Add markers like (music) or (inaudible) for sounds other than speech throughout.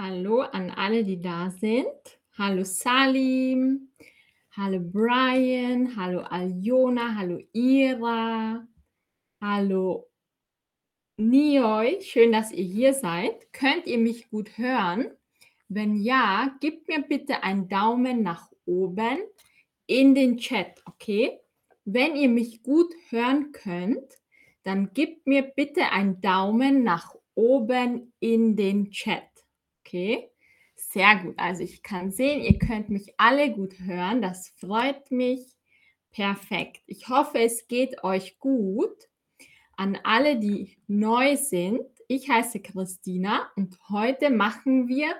Hallo an alle, die da sind. Hallo Salim, hallo Brian, hallo Aljona, hallo Ira, hallo Nioi. Schön, dass ihr hier seid. Könnt ihr mich gut hören? Wenn ja, gebt mir bitte einen Daumen nach oben in den Chat, okay? Wenn ihr mich gut hören könnt, dann gebt mir bitte einen Daumen nach oben in den Chat. Okay, sehr gut. Also ich kann sehen, ihr könnt mich alle gut hören. Das freut mich. Perfekt. Ich hoffe, es geht euch gut. An alle, die neu sind, ich heiße Christina und heute machen wir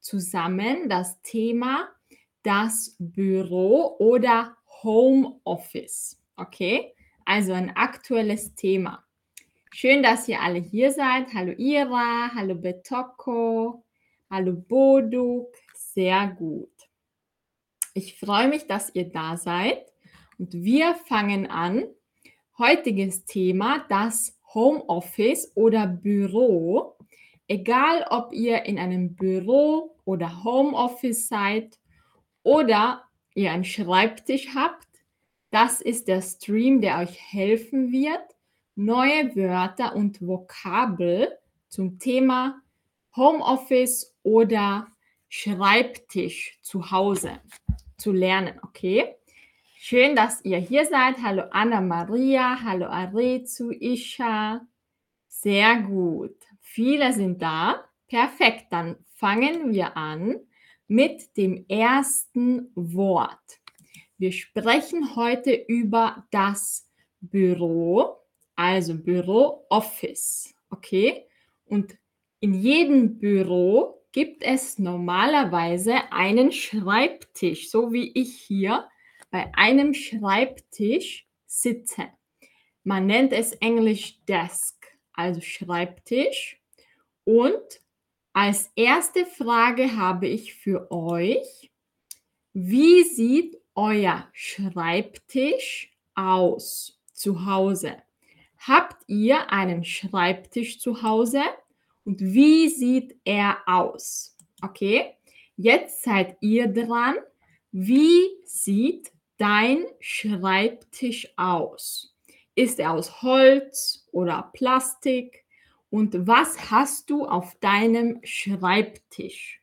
zusammen das Thema das Büro oder Homeoffice. Okay, also ein aktuelles Thema. Schön, dass ihr alle hier seid. Hallo Ira, hallo Betoko, Hallo Boduk, sehr gut. Ich freue mich, dass ihr da seid und wir fangen an. Heutiges Thema, das Homeoffice oder Büro. Egal, ob ihr in einem Büro oder Homeoffice seid oder ihr einen Schreibtisch habt, das ist der Stream, der euch helfen wird, neue Wörter und Vokabel zum Thema Homeoffice oder Schreibtisch zu Hause zu lernen, okay? Schön, dass ihr hier seid. Hallo Anna Maria, hallo Arezu, Isha. Sehr gut. Viele sind da. Perfekt, dann fangen wir an mit dem ersten Wort. Wir sprechen heute über das Büro, also Büro Office, okay? Und in jedem Büro gibt es normalerweise einen Schreibtisch, so wie ich hier bei einem Schreibtisch sitze. Man nennt es englisch Desk, also Schreibtisch. Und als erste Frage habe ich für euch, wie sieht euer Schreibtisch aus zu Hause? Habt ihr einen Schreibtisch zu Hause? Und wie sieht er aus? Okay, jetzt seid ihr dran. Wie sieht dein Schreibtisch aus? Ist er aus Holz oder Plastik? Und was hast du auf deinem Schreibtisch?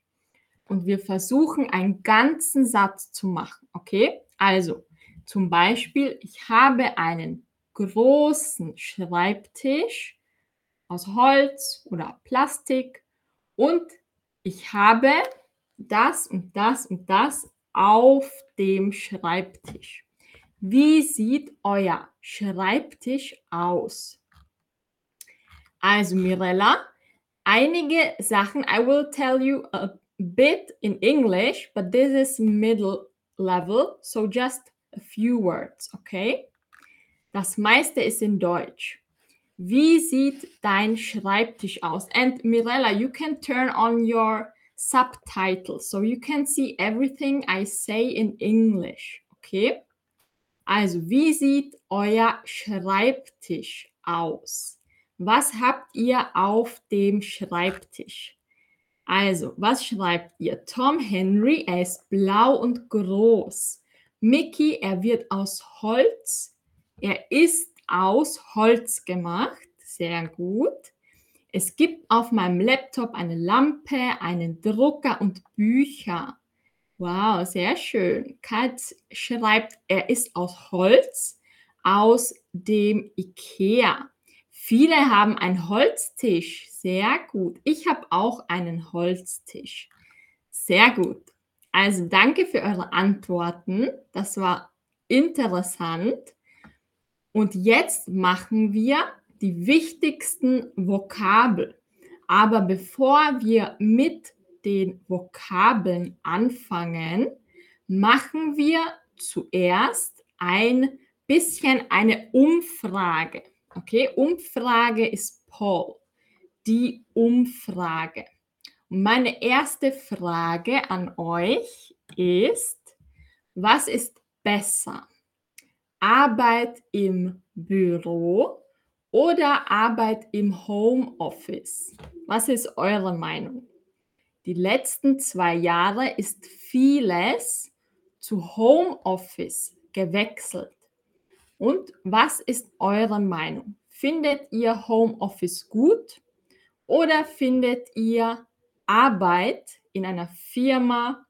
Und wir versuchen einen ganzen Satz zu machen. Okay, also zum Beispiel, ich habe einen großen Schreibtisch aus Holz oder Plastik und ich habe das und das und das auf dem Schreibtisch. Wie sieht euer Schreibtisch aus? Also Mirella, einige Sachen, I will tell you a bit in English, but this is middle level, so just a few words, okay? Das meiste ist in Deutsch. Wie sieht dein Schreibtisch aus? And Mirella, you can turn on your subtitles so you can see everything I say in English. Okay? Also, wie sieht euer Schreibtisch aus? Was habt ihr auf dem Schreibtisch? Also, was schreibt ihr? Tom Henry, er ist blau und groß. Mickey, er wird aus Holz. Er ist aus Holz gemacht. Sehr gut. Es gibt auf meinem Laptop eine Lampe, einen Drucker und Bücher. Wow, sehr schön. Kat schreibt, er ist aus Holz, aus dem IKEA. Viele haben einen Holztisch. Sehr gut. Ich habe auch einen Holztisch. Sehr gut. Also danke für eure Antworten. Das war interessant. Und jetzt machen wir die wichtigsten Vokabel. Aber bevor wir mit den Vokabeln anfangen, machen wir zuerst ein bisschen eine Umfrage. Okay, Umfrage ist Poll. Die Umfrage. Meine erste Frage an euch ist, was ist besser? Arbeit im Büro oder Arbeit im Homeoffice? Was ist eure Meinung? Die letzten 2 Jahre ist vieles zu Homeoffice gewechselt. Und was ist eure Meinung? Findet ihr Homeoffice gut oder findet ihr Arbeit in einer Firma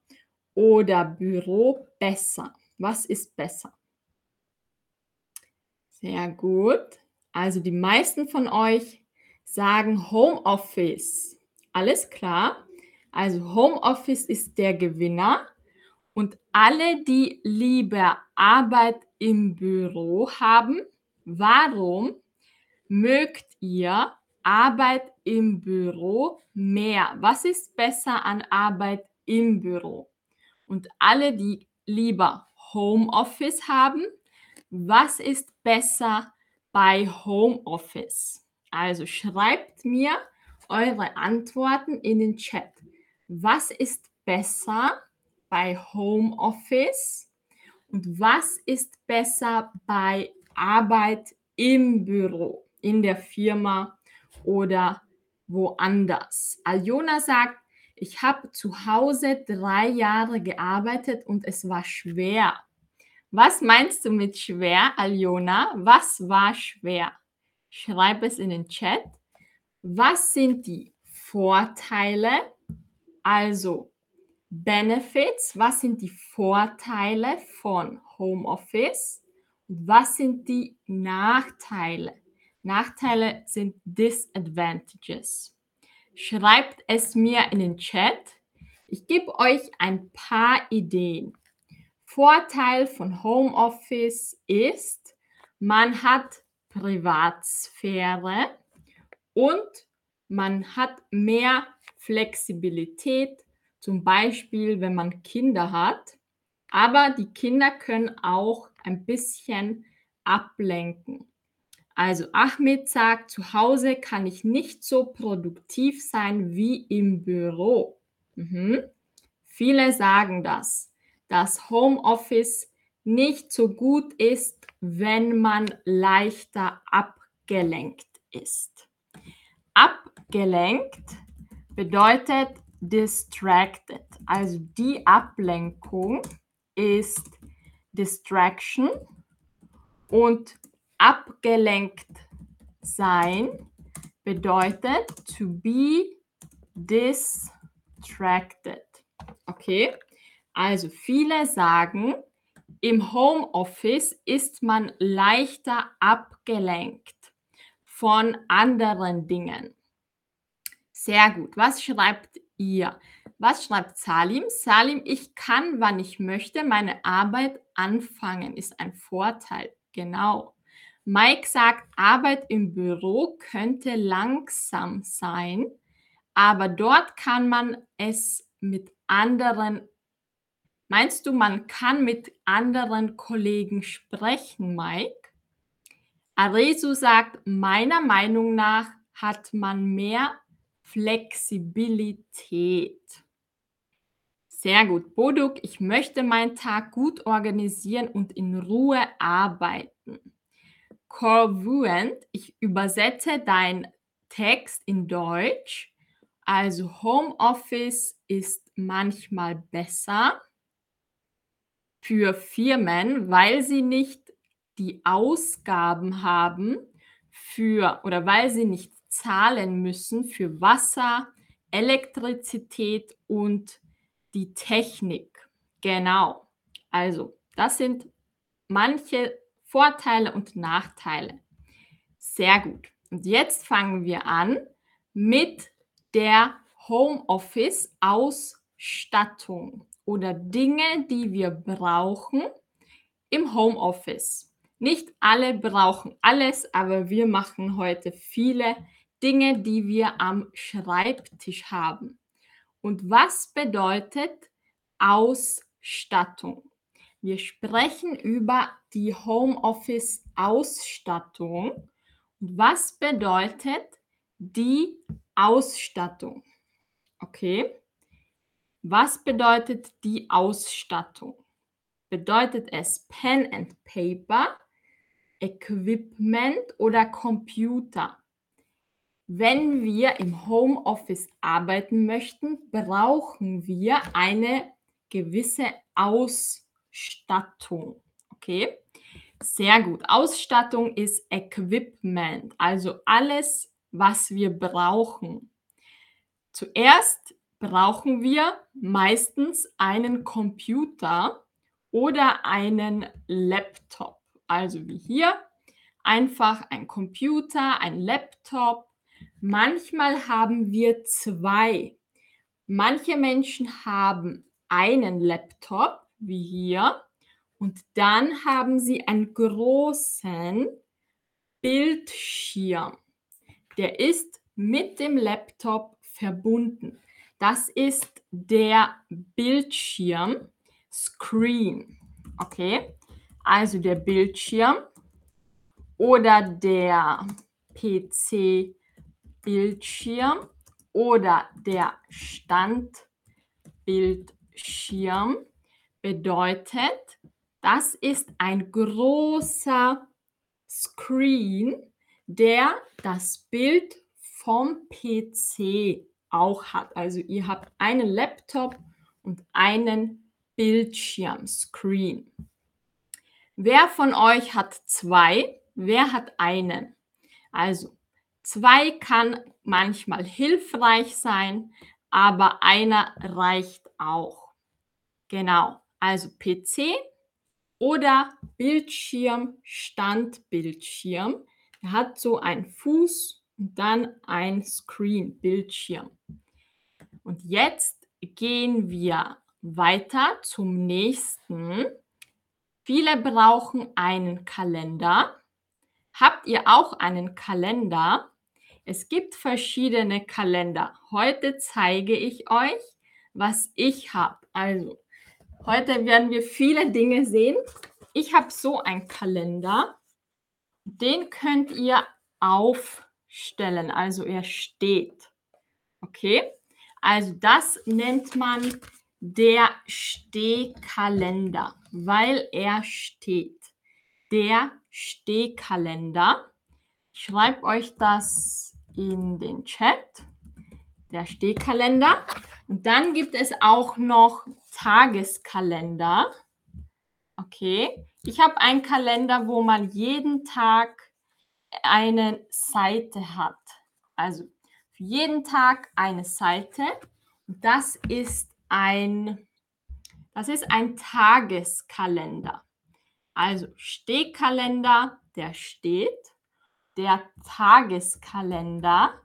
oder Büro besser? Was ist besser? Sehr gut. Also die meisten von euch sagen Homeoffice. Alles klar. Also Homeoffice ist der Gewinner. Und alle, die lieber Arbeit im Büro haben, warum mögt ihr Arbeit im Büro mehr? Was ist besser an Arbeit im Büro? Und alle, die lieber Homeoffice haben, was ist besser bei Homeoffice? Also schreibt mir eure Antworten in den Chat. Was ist besser bei Homeoffice und was ist besser bei Arbeit im Büro, in der Firma oder woanders? Aljona sagt, ich habe zu Hause drei Jahre gearbeitet und es war schwer. Was meinst du mit schwer, Aljona? Was war schwer? Schreib es in den Chat. Was sind die Vorteile? Also Benefits, was sind die Vorteile von Homeoffice was sind die Nachteile? Nachteile sind Disadvantages. Schreibt es mir in den Chat. Ich gebe euch ein paar Ideen. Vorteil von Homeoffice ist, man hat Privatsphäre und man hat mehr Flexibilität zum Beispiel, wenn man Kinder hat. Aber die Kinder können auch ein bisschen ablenken. Also Ahmed sagt, zu Hause kann ich nicht so produktiv sein wie im Büro. Mhm. Viele sagen das, dass Homeoffice nicht so gut ist, wenn man leichter abgelenkt ist. Abgelenkt bedeutet, distracted. Also die Ablenkung ist Distraction und abgelenkt sein bedeutet to be distracted. Okay? Also viele sagen, im Homeoffice ist man leichter abgelenkt von anderen Dingen. Sehr gut. Was schreibt ihr? Was schreibt Salim? Salim, ich kann, wann ich möchte, meine Arbeit anfangen, ist ein Vorteil. Genau. Mike sagt, Arbeit im Büro könnte langsam sein, aber dort kann man es mit anderen. Meinst du, man kann mit anderen Kollegen sprechen, Mike? Aresu sagt, meiner Meinung nach hat man mehr Flexibilität. Sehr gut. Boduk, ich möchte meinen Tag gut organisieren und in Ruhe arbeiten. Corvuent, ich übersetze deinen Text in Deutsch. Also Homeoffice ist manchmal besser für Firmen, weil sie nicht die Ausgaben haben für oder weil sie nicht zahlen müssen für Wasser, Elektrizität und die Technik. Genau. Also, das sind manche Vorteile und Nachteile. Sehr gut. Und jetzt fangen wir an mit der Homeoffice-Ausstattung oder Dinge, die wir brauchen im Homeoffice. Nicht alle brauchen alles, aber wir machen heute viele Dinge, die wir am Schreibtisch haben. Und was bedeutet Ausstattung? Wir sprechen über die Homeoffice-Ausstattung. Und was bedeutet die Ausstattung? Okay. Was bedeutet die Ausstattung? Bedeutet es Pen and Paper, Equipment oder Computer? wenn wir im Homeoffice arbeiten möchten, brauchen wir eine gewisse Ausstattung. Okay? Sehr gut. Ausstattung ist Equipment, also alles, was wir brauchen. Zuerst brauchen wir meistens einen Computer oder einen Laptop. Also wie hier einfach ein Computer, ein Laptop. Manchmal haben wir zwei. Manche Menschen haben einen Laptop, wie hier, und dann haben sie einen großen Bildschirm. Der ist mit dem Laptop verbunden. Das ist der Bildschirm Screen. Okay? Also der Bildschirm oder der PC Bildschirm oder der Standbildschirm bedeutet, das ist ein großer Screen, der das Bild vom PC auch hat. Also ihr habt einen Laptop und einen Bildschirm, Screen. Wer von euch hat zwei? Wer hat einen? Also zwei kann manchmal hilfreich sein, aber einer reicht auch. Genau, also PC oder Bildschirm, Standbildschirm. Er hat so einen Fuß und dann ein Screen, Bildschirm. Und jetzt gehen wir weiter zum nächsten. Viele brauchen einen Kalender. Habt ihr auch einen Kalender? Es gibt verschiedene Kalender. Heute zeige ich euch, was ich habe. Also, heute werden wir viele Dinge sehen. Ich habe so einen Kalender. Den könnt ihr aufstellen. Also, er steht. Okay? Also, das nennt man der Stehkalender, weil er steht. Der Stehkalender. Ich schreibe euch das in den Chat. Der Stehkalender. Und dann gibt es auch noch Tageskalender. Okay. Ich habe einen Kalender, wo man jeden Tag eine Seite hat. Also für jeden Tag eine Seite. Das ist ein, das ist ein Tageskalender. Also Stehkalender, der steht. Der Tageskalender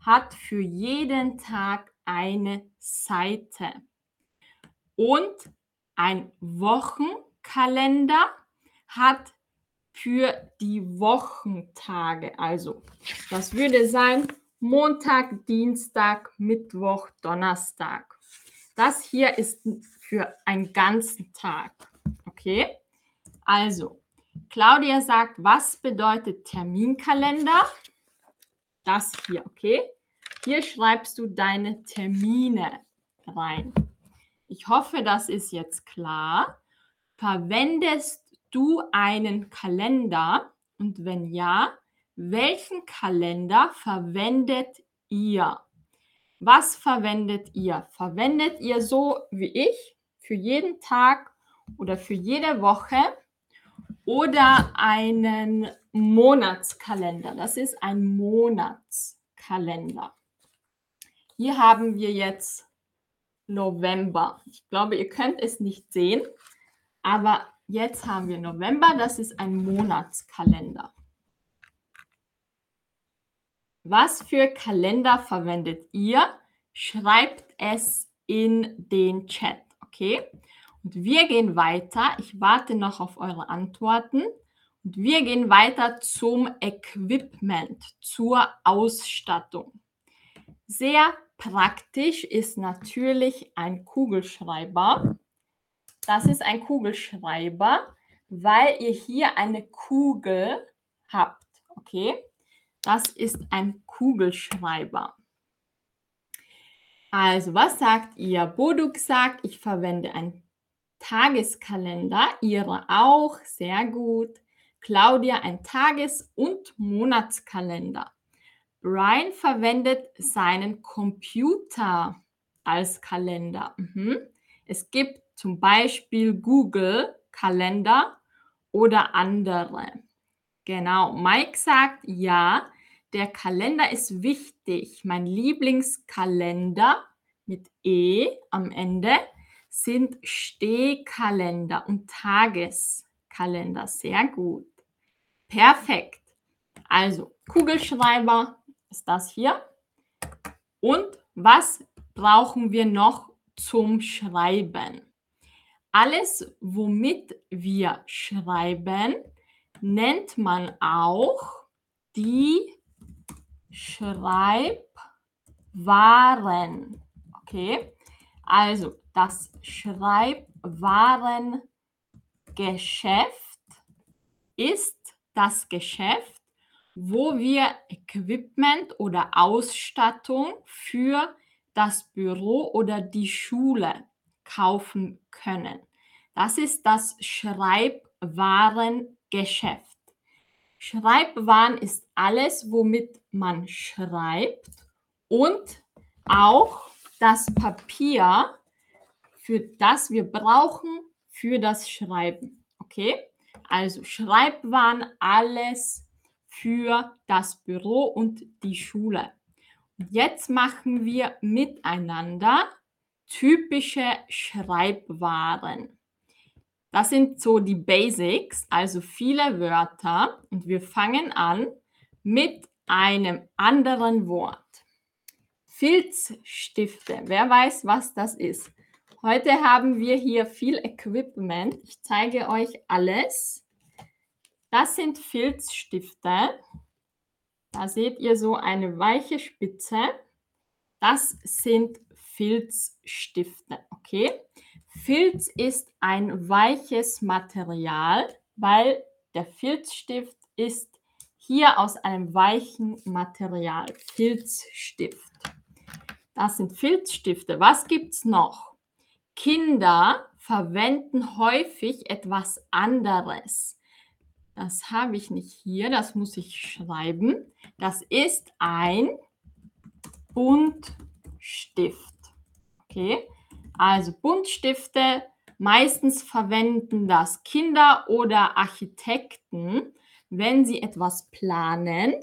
hat für jeden Tag eine Seite. Und ein Wochenkalender hat für die Wochentage. Also das würde sein Montag, Dienstag, Mittwoch, Donnerstag. Das hier ist für einen ganzen Tag. Okay? Also, Claudia sagt, was bedeutet Terminkalender? Das hier, okay? Hier schreibst du deine Termine rein. Ich hoffe, das ist jetzt klar. Verwendest du einen Kalender? Und wenn ja, welchen Kalender verwendet ihr? Was verwendet ihr? Verwendet ihr so wie ich für jeden Tag oder für jede Woche oder einen Monatskalender? Das ist ein Monatskalender. Hier haben wir jetzt November. Ich glaube, ihr könnt es nicht sehen, aber jetzt haben wir November. Das ist ein Monatskalender. Was für Kalender verwendet ihr? Schreibt es in den Chat, okay? Und wir gehen weiter. Ich warte noch auf eure Antworten. Und wir gehen weiter zum Equipment, zur Ausstattung. Sehr praktisch ist natürlich ein Kugelschreiber. Das ist ein Kugelschreiber, weil ihr hier eine Kugel habt, okay? Das ist ein Kugelschreiber. Also, was sagt ihr? Boduk sagt, ich verwende einen Tageskalender. Ihre auch, sehr gut. Claudia, ein Tages- und Monatskalender. Brian verwendet seinen Computer als Kalender. Mhm. Es gibt zum Beispiel Google Kalender oder andere. Genau. Mike sagt, ja, der Kalender ist wichtig. Mein Lieblingskalender mit E am Ende sind Stehkalender und Tageskalender. Sehr gut. Perfekt. Also Kugelschreiber ist das hier. Und was brauchen wir noch zum Schreiben? Alles, womit wir schreiben, nennt man auch die Schreibwaren. Okay, also das Schreibwarengeschäft ist das Geschäft, wo wir Equipment oder Ausstattung für das Büro oder die Schule kaufen können. Das ist das Schreibwarengeschäft. Schreibwaren ist alles, womit man schreibt und auch das Papier, für das wir brauchen für das Schreiben. Okay? Also Schreibwaren, alles für das Büro und die Schule. Jetzt machen wir miteinander typische Schreibwaren. Das sind so die Basics, also viele Wörter. Und wir fangen an mit einem anderen Wort. Filzstifte. Wer weiß, was das ist? Heute haben wir hier viel Equipment. Ich zeige euch alles. Das sind Filzstifte. Da seht ihr so eine weiche Spitze. Das sind Filzstifte, okay? Filz ist ein weiches Material, weil der Filzstift ist hier aus einem weichen Material. Filzstift. Das sind Filzstifte. Was gibt es noch? Kinder verwenden häufig etwas anderes. Das habe ich nicht hier, das muss ich schreiben. Das ist ein Buntstift. Okay, also Buntstifte, meistens verwenden das Kinder oder Architekten, wenn sie etwas planen.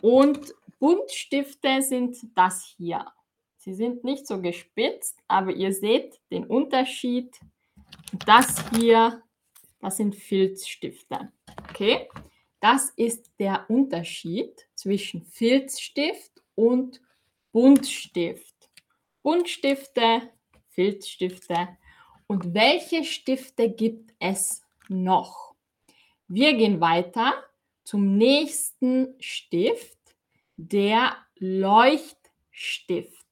Und Buntstifte sind das hier. Sie sind nicht so gespitzt, aber ihr seht den Unterschied. Das hier, das sind Filzstifte. Okay, das ist der Unterschied zwischen Filzstift und Buntstift. Buntstifte Filzstifte. Und welche Stifte gibt es noch? Wir gehen weiter zum nächsten Stift, der Leuchtstift.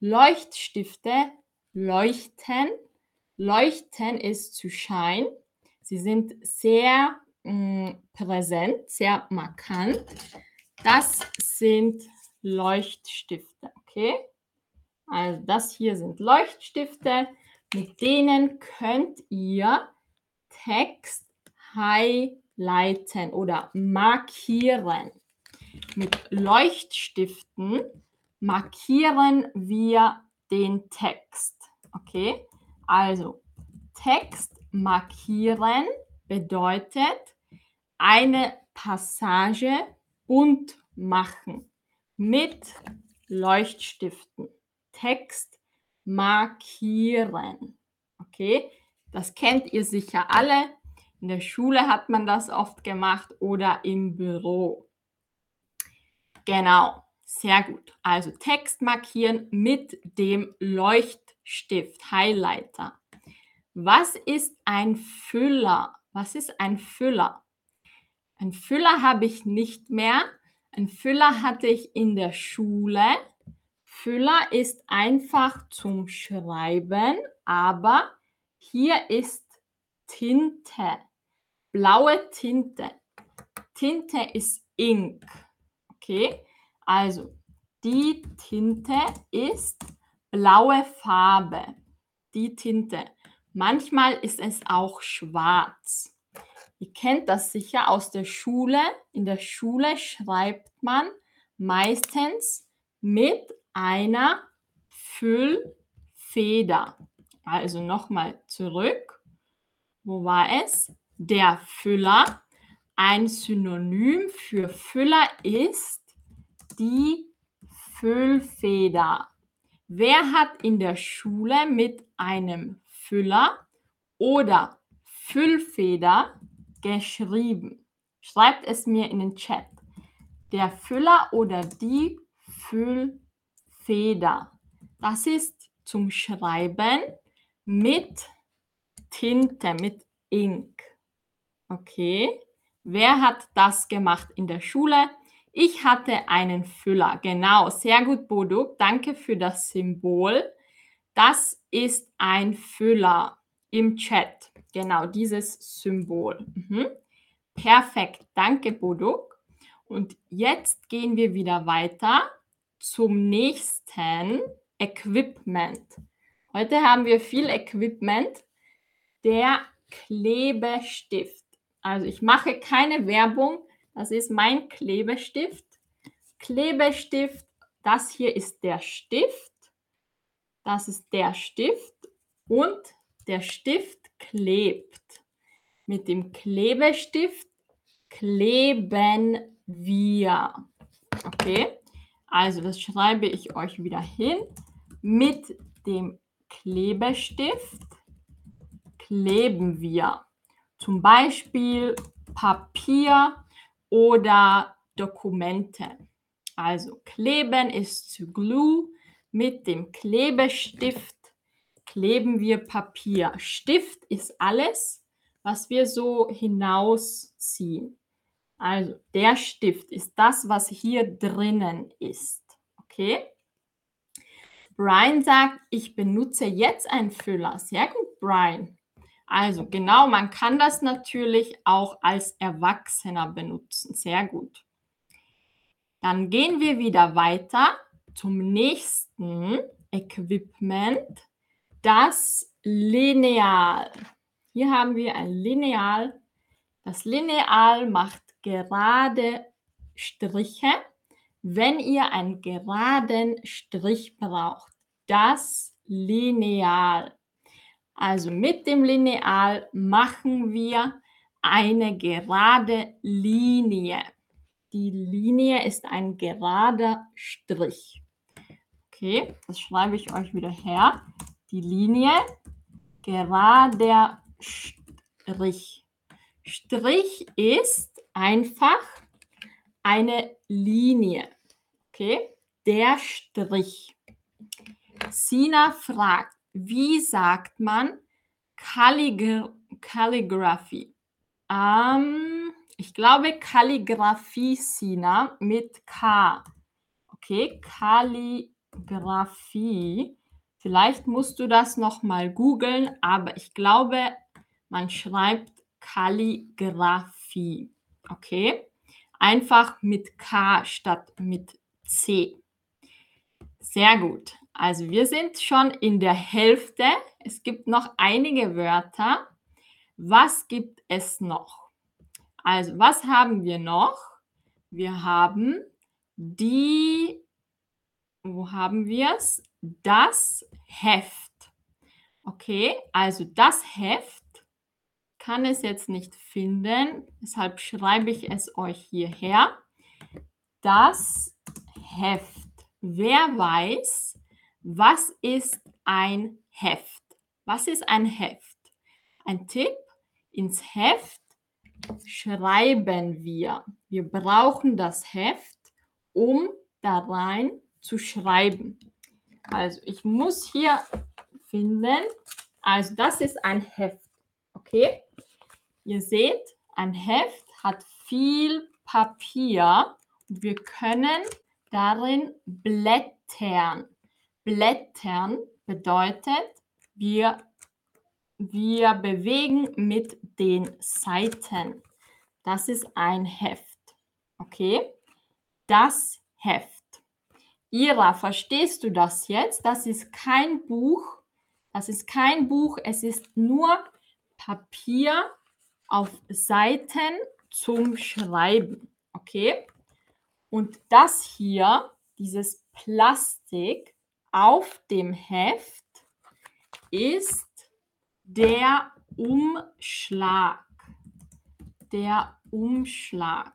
Leuchtstifte leuchten. Leuchten ist zu shine. Sie sind sehr mh, mm, präsent, sehr markant. Das sind Leuchtstifte, okay? Also das hier sind Leuchtstifte, mit denen könnt ihr Text highlighten oder markieren. Mit Leuchtstiften markieren wir den Text. Okay, also Text markieren bedeutet eine Passage bunt machen mit Leuchtstiften. Text markieren. Okay, das kennt ihr sicher alle. In der Schule hat man das oft gemacht oder im Büro. Genau, sehr gut. Also Text markieren mit dem Leuchtstift, Highlighter. Was ist ein Füller? Was ist ein Füller? Ein Füller habe ich nicht mehr. Ein Füller hatte ich in der Schule. Füller ist einfach zum Schreiben, aber hier ist Tinte, blaue Tinte. Tinte ist Ink. Okay, also die Tinte ist blaue Farbe. Die Tinte. Manchmal ist es auch schwarz. Ihr kennt das sicher aus der Schule. In der Schule schreibt man meistens mit einer Füllfeder. Also nochmal zurück. Wo war es? Der Füller. Ein Synonym für Füller ist die Füllfeder. Wer hat in der Schule mit einem Füller oder Füllfeder geschrieben? Schreibt es mir in den Chat. Der Füller oder die Füllfeder. Das ist zum Schreiben mit Tinte, mit Ink. Okay. Wer hat das gemacht in der Schule? Ich hatte einen Füller. Genau, sehr gut, Bodo. Danke für das Symbol. Das ist ein Füller im Chat. Genau, dieses Symbol. Mhm. Perfekt, danke, Bodo. Und jetzt gehen wir wieder weiter zum nächsten Equipment. Heute haben wir viel Equipment. Der Klebestift. Also ich mache keine Werbung, das ist mein Klebestift. Klebestift, das hier ist der Stift. Das ist der Stift und der Stift klebt. Mit dem Klebestift kleben wir. Okay, also das schreibe ich euch wieder hin. Mit dem Klebestift kleben wir. Zum Beispiel Papier oder Dokumente. Also kleben ist zu glue. Mit dem Klebestift kleben wir Papier. Stift ist alles, was wir so hinausziehen. Also der Stift ist das, was hier drinnen ist. Okay? Brian sagt, ich benutze jetzt einen Füller. Sehr gut, Brian. Also genau, man kann das natürlich auch als Erwachsener benutzen. Sehr gut. Dann gehen wir wieder weiter zum nächsten Equipment, das Lineal. Hier haben wir ein Lineal. Das Lineal macht gerade Striche, wenn ihr einen geraden Strich braucht. Das Lineal. Also mit dem Lineal machen wir eine gerade Linie. Die Linie ist ein gerader Strich. Okay, das schreibe ich euch wieder her. Die Linie, gerader Strich. Strich ist einfach eine Linie. Okay, der Strich. Sina fragt, wie sagt man Callig Calligraphy? Ähm, ich glaube Kalligraphie, Sina, mit K. Okay, Kalligraphie. Vielleicht musst du das nochmal googeln, aber ich glaube, man schreibt Kalligraphie. Okay, einfach mit K statt mit C. Sehr gut. Also wir sind schon in der Hälfte. Es gibt noch einige Wörter. Was gibt es noch? Also was haben wir noch? Wir haben die, wo haben wir es? Das Heft. Okay, also das Heft kann es jetzt nicht finden, deshalb schreibe ich es euch hierher. Das Heft. Wer weiß, was ist ein Heft? Was ist ein Heft? Ein Tipp, ins Heft schreiben wir. Wir brauchen das Heft, um da rein zu schreiben. Also ich muss hier finden, also das ist ein Heft. Okay? Ihr seht, ein Heft hat viel Papier und wir können darin blättern. Blättern bedeutet, wir, wir bewegen mit den Seiten. Das ist ein Heft. Okay? Das Heft. Ira, verstehst du das jetzt? Das ist kein Buch. Das ist kein Buch. Es ist nur Papier auf Seiten zum Schreiben. Okay? Und das hier, dieses Plastik auf dem Heft, ist der Umschlag. Der Umschlag.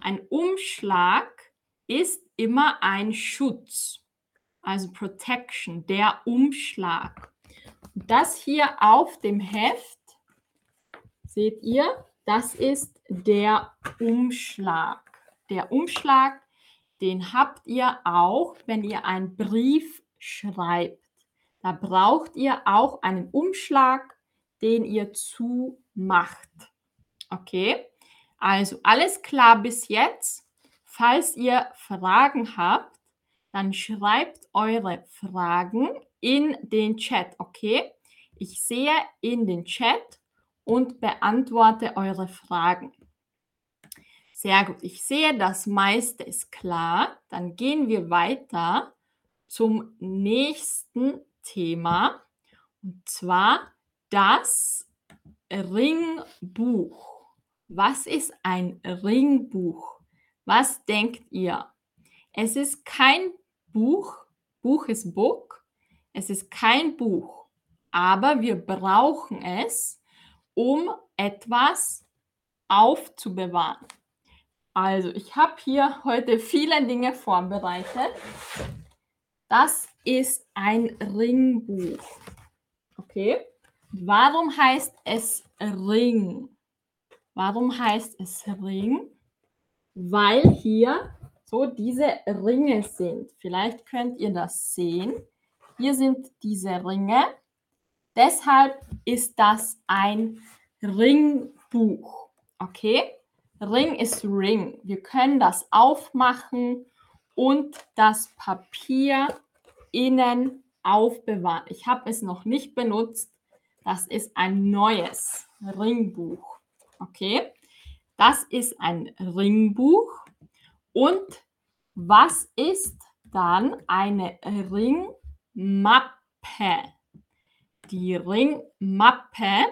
Ein Umschlag ist immer ein Schutz, also Protection, der Umschlag. Das hier auf dem Heft, seht ihr, das ist der Umschlag. Der Umschlag, den habt ihr auch, wenn ihr einen Brief schreibt. Da braucht ihr auch einen Umschlag, den ihr zumacht. Okay, also alles klar bis jetzt. Falls ihr Fragen habt, dann schreibt eure Fragen in den Chat, okay? Ich sehe in den Chat und beantworte eure Fragen. Sehr gut. Ich sehe, das meiste ist klar. Dann gehen wir weiter zum nächsten Thema. Und zwar das Ringbuch. Was ist ein Ringbuch? Was denkt ihr? Es ist kein Buch. Buch ist Book. Es ist kein Buch. Aber wir brauchen es, um etwas aufzubewahren. Also, ich habe hier heute viele Dinge vorbereitet. Das ist ein Ringbuch. Okay? Warum heißt es Ring? Warum heißt es Ring? Weil hier so diese Ringe sind. Vielleicht könnt ihr das sehen. Hier sind diese Ringe. Deshalb ist das ein Ringbuch. Okay? Ring ist Ring. Wir können das aufmachen und das Papier innen aufbewahren. Ich habe es noch nicht benutzt. Das ist ein neues Ringbuch. Okay, das ist ein Ringbuch. Und was ist dann eine Ringmappe? Die Ringmappe,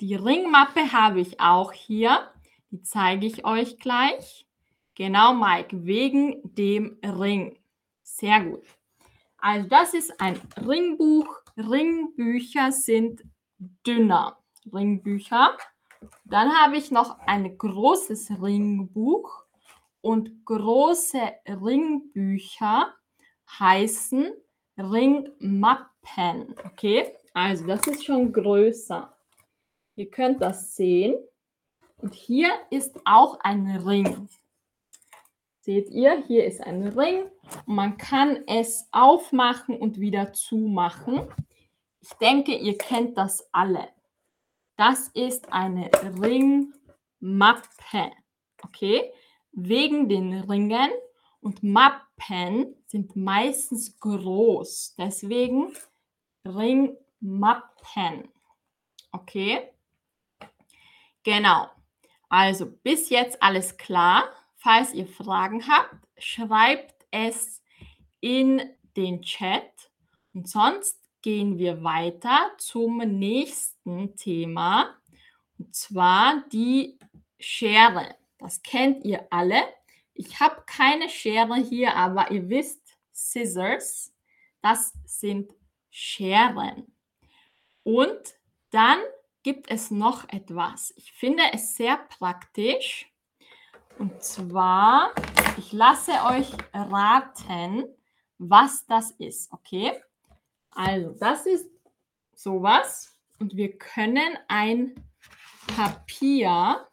die Ringmappe habe ich auch hier. Die zeige ich euch gleich. Genau, Mike, wegen dem Ring. Sehr gut. Also das ist ein Ringbuch. Ringbücher sind dünner. Ringbücher. Dann habe ich noch ein großes Ringbuch. Und große Ringbücher heißen Ringmappen. Okay, also das ist schon größer. Ihr könnt das sehen. Und hier ist auch ein Ring. Seht ihr, hier ist ein Ring und man kann es aufmachen und wieder zumachen. Ich denke, ihr kennt das alle. Das ist eine Ringmappe. Okay? Wegen den Ringen und Mappen sind meistens groß. Deswegen Ringmappen. Okay? Genau. Also bis jetzt alles klar. Falls ihr Fragen habt, schreibt es in den Chat. Und sonst gehen wir weiter zum nächsten Thema. Und zwar die Schere. Das kennt ihr alle. Ich habe keine Schere hier, aber ihr wisst, Scissors, das sind Scheren. Und dann gibt es noch etwas. Ich finde es sehr praktisch. Und zwar, ich lasse euch raten, was das ist, okay? Also, das ist sowas und wir können ein Papier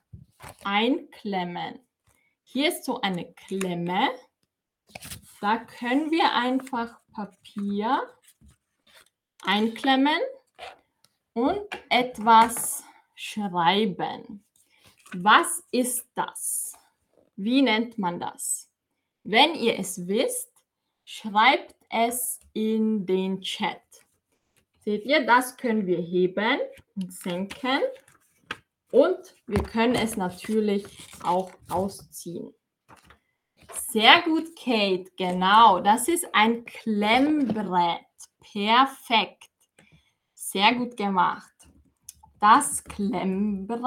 einklemmen. Hier ist so eine Klemme. Da können wir einfach Papier einklemmen und etwas schreiben. Was ist das? Wie nennt man das? Wenn ihr es wisst, schreibt es in den Chat. Seht ihr, das können wir heben und senken. Und wir können es natürlich auch ausziehen. Sehr gut, Kate. Genau, das ist ein Klemmbrett. Perfekt. Sehr gut gemacht. Das Klemmbrett.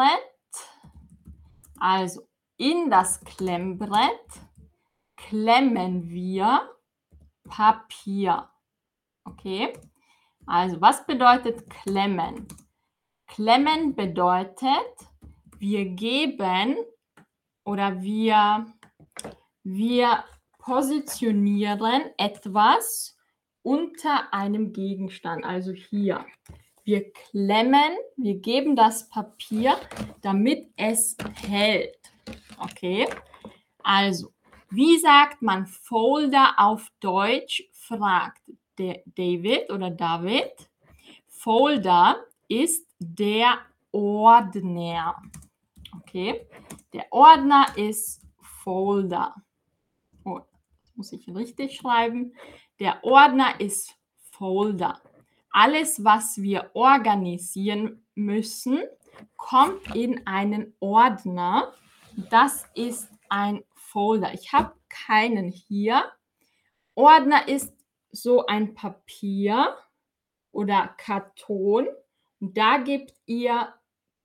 Also in das Klemmbrett klemmen wir Papier. Okay? Also, was bedeutet klemmen? Klemmen bedeutet, wir geben oder wir, wir positionieren etwas unter einem Gegenstand, also hier. Wir klemmen, wir geben das Papier, damit es hält. Okay? Also, wie sagt man Folder auf Deutsch? fragt David oder David. Folder ist der Ordner. Okay, der Ordner ist Folder. Oh, muss ich richtig schreiben. Der Ordner ist Folder. Alles, was wir organisieren müssen, kommt in einen Ordner. Das ist ein Folder. Ich habe keinen hier. Ordner ist so ein Papier oder Karton und da gebt ihr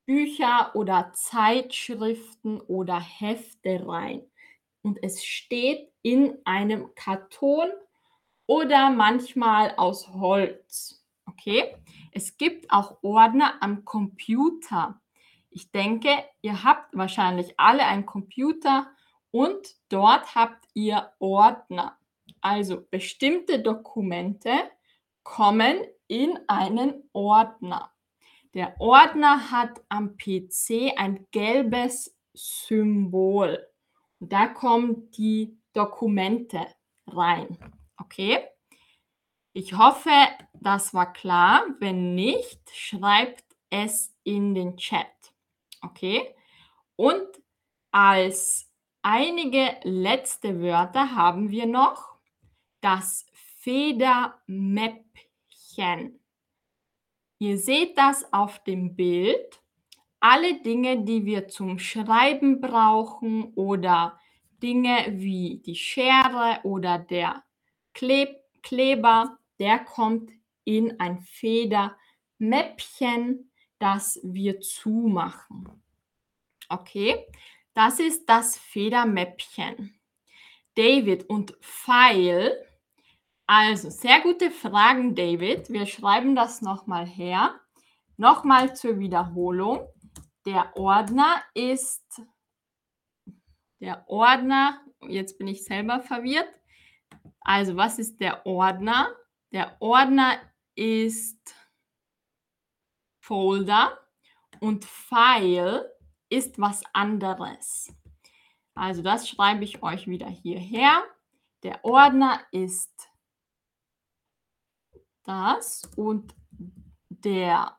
Bücher oder Zeitschriften oder Hefte rein. Und es steht in einem Karton oder manchmal aus Holz. Okay? Es gibt auch Ordner am Computer. Ich denke, ihr habt wahrscheinlich alle einen Computer und dort habt ihr Ordner. Also bestimmte Dokumente kommen in einen Ordner. Der Ordner hat am PC ein gelbes Symbol. Und da kommen die Dokumente rein. Okay? Ich hoffe, das war klar. Wenn nicht, schreibt es in den Chat. Okay? Und als einige letzte Wörter haben wir noch das Federmäppchen. Ihr seht das auf dem Bild. Alle Dinge, die wir zum Schreiben brauchen oder Dinge wie die Schere oder der Kleb Kleber, der kommt in ein Federmäppchen, das wir zumachen. Okay, das ist das Federmäppchen. David und Pfeil also, sehr gute Fragen, David. Wir schreiben das nochmal her. Nochmal zur Wiederholung. Der Ordner ist der Ordner, jetzt bin ich selber verwirrt. Also, was ist der Ordner? Der Ordner ist Folder und File ist was anderes. Also, das schreibe ich euch wieder hierher. Der Ordner ist das und der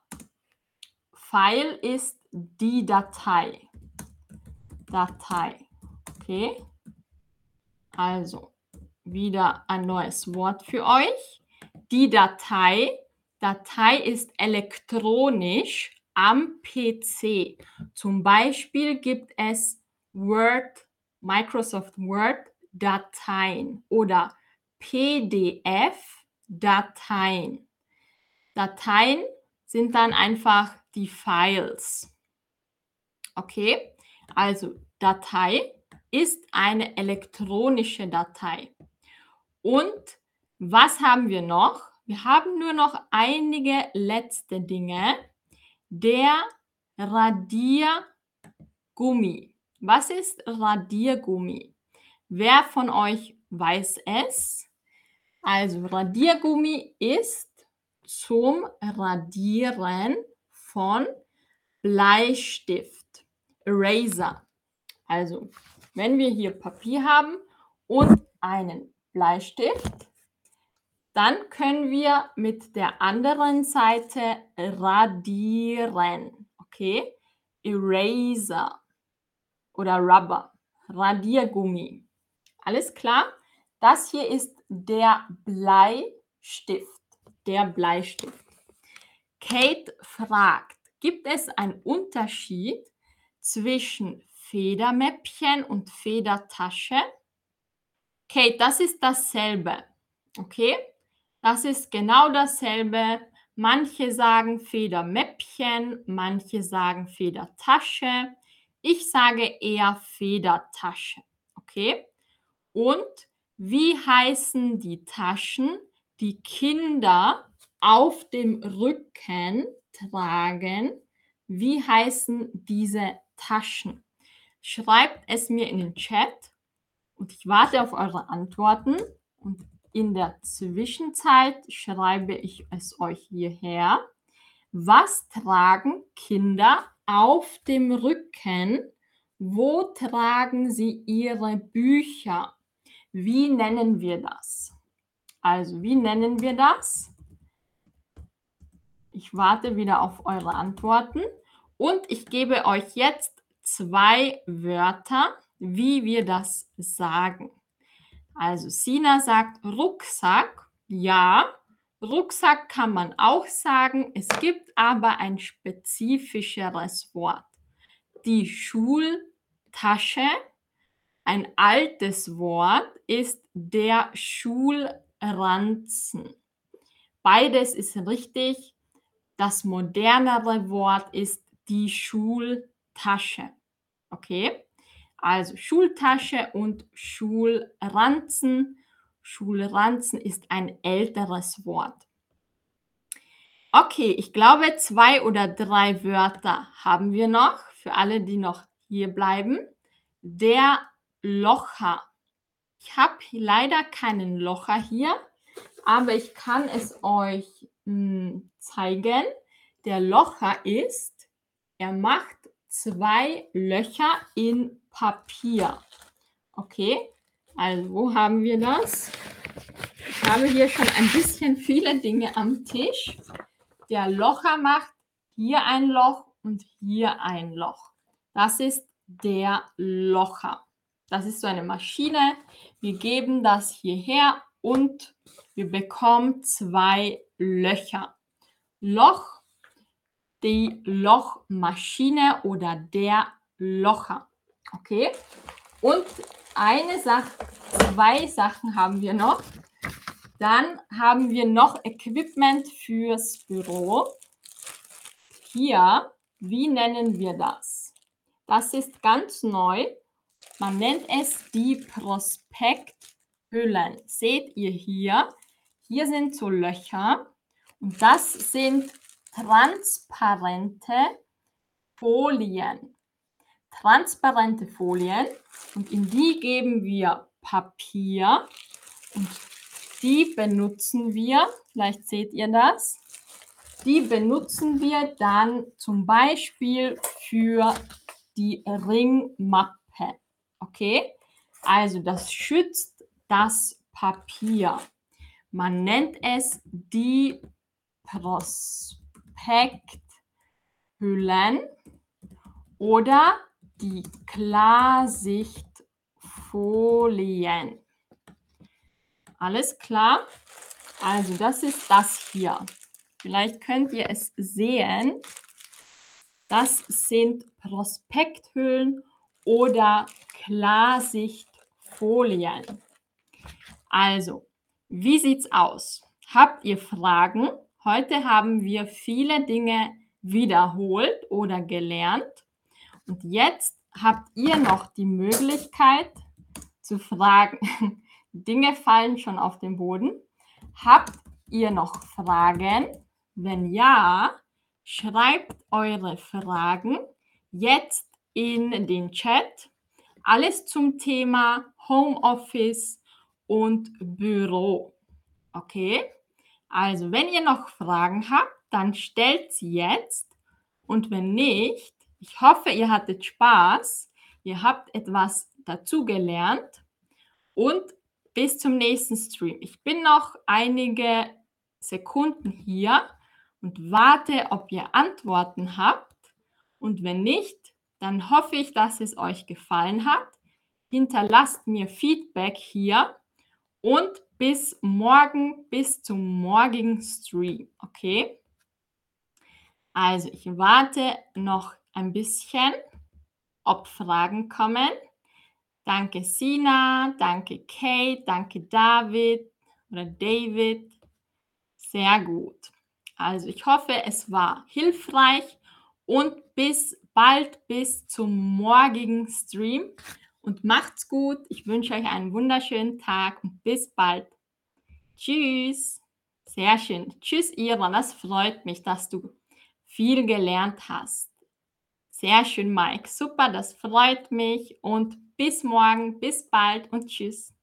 File ist die Datei. Datei. Okay. Also wieder ein neues Wort für euch. Die Datei. Datei ist elektronisch am PC. Zum Beispiel gibt es Word, Microsoft Word Dateien oder PDF Dateien. Dateien sind dann einfach die Files. Okay, also Datei ist eine elektronische Datei. Und was haben wir noch? Wir haben nur noch einige letzte Dinge. Der Radiergummi. Was ist Radiergummi? Wer von euch weiß es? Also Radiergummi ist zum Radieren von Bleistift, Eraser. Also wenn wir hier Papier haben und einen Bleistift, dann können wir mit der anderen Seite radieren. Okay? Eraser oder Rubber, Radiergummi. Alles klar? Das hier ist der Bleistift. Der Bleistift. Kate fragt, gibt es einen Unterschied zwischen Federmäppchen und Federtasche? Kate, das ist dasselbe. Okay? Das ist genau dasselbe. Manche sagen Federmäppchen, manche sagen Federtasche. Ich sage eher Federtasche. Okay? Und wie heißen die Taschen, die Kinder auf dem Rücken tragen? Wie heißen diese Taschen? Schreibt es mir in den Chat und ich warte auf eure Antworten. Und in der Zwischenzeit schreibe ich es euch hierher. Was tragen Kinder auf dem Rücken? Wo tragen sie ihre Bücher? Wie nennen wir das? Also, wie nennen wir das? Ich warte wieder auf eure Antworten und ich gebe euch jetzt zwei Wörter, wie wir das sagen. Also Sina sagt Rucksack. Ja, Rucksack kann man auch sagen. Es gibt aber ein spezifischeres Wort. Die Schultasche, ein altes Wort, ist der Schulranzen. Beides ist richtig. Das modernere Wort ist die Schultasche. Okay? Also Schultasche und Schulranzen. Schulranzen ist ein älteres Wort. Okay, ich glaube, zwei oder drei Wörter haben wir noch für alle, die noch hier bleiben. Der Locher. Ich habe leider keinen Locher hier, aber ich kann es euch mh, hm, zeigen. Der Locher ist, er macht zwei Löcher in Papier. Okay, also wo haben wir das? Ich habe hier schon ein bisschen viele Dinge am Tisch. Der Locher macht hier ein Loch und hier ein Loch. Das ist der Locher. Das ist so eine Maschine. Wir geben das hierher und wir bekommen zwei Löcher. Loch, die Lochmaschine oder der Locher. Okay. Und eine Sache, zwei Sachen haben wir noch. Dann haben wir noch Equipment fürs Büro. Hier, wie nennen wir das? Das ist ganz neu. Man nennt es die Prospekthüllen. Seht ihr hier? Hier sind so Löcher und das sind transparente Folien transparente Folien und in die geben wir Papier und die benutzen wir, vielleicht seht ihr das, die benutzen wir dann zum Beispiel für die Ringmappe. Okay, also das schützt das Papier. Man nennt es die Prospekthüllen oder die Klarsichtfolien. Alles klar? Also das ist das hier. Vielleicht könnt ihr es sehen. Das sind Prospekthüllen oder Klarsichtfolien. Also, wie sieht's aus? Habt ihr Fragen? Heute haben wir viele Dinge wiederholt oder gelernt. Und jetzt habt ihr noch die Möglichkeit zu fragen. (laughs) Dinge fallen schon auf den Boden. Habt ihr noch Fragen? Wenn ja, schreibt eure Fragen jetzt in den Chat. Alles zum Thema Homeoffice und Büro. Okay? Also, wenn ihr noch Fragen habt, dann stellt sie jetzt. Und wenn nicht, ich hoffe, ihr hattet Spaß, ihr habt etwas dazugelernt und bis zum nächsten Stream. Ich bin noch einige Sekunden hier und warte, ob ihr Antworten habt. Und wenn nicht, dann hoffe ich, dass es euch gefallen hat. Hinterlasst mir Feedback hier und bis morgen, bis zum morgigen Stream. Okay? Also ich warte noch ein bisschen, ob Fragen kommen. Danke Sina, danke Kate, danke David oder David. Sehr gut. Also ich hoffe, es war hilfreich und bis bald, bis zum morgigen Stream. Und macht's gut. Ich wünsche euch einen wunderschönen Tag und bis bald. Tschüss. Sehr schön. Tschüss, Ira. Das freut mich, dass du viel gelernt hast. Sehr schön, Mike. Super, das freut mich und bis morgen, bis bald und tschüss.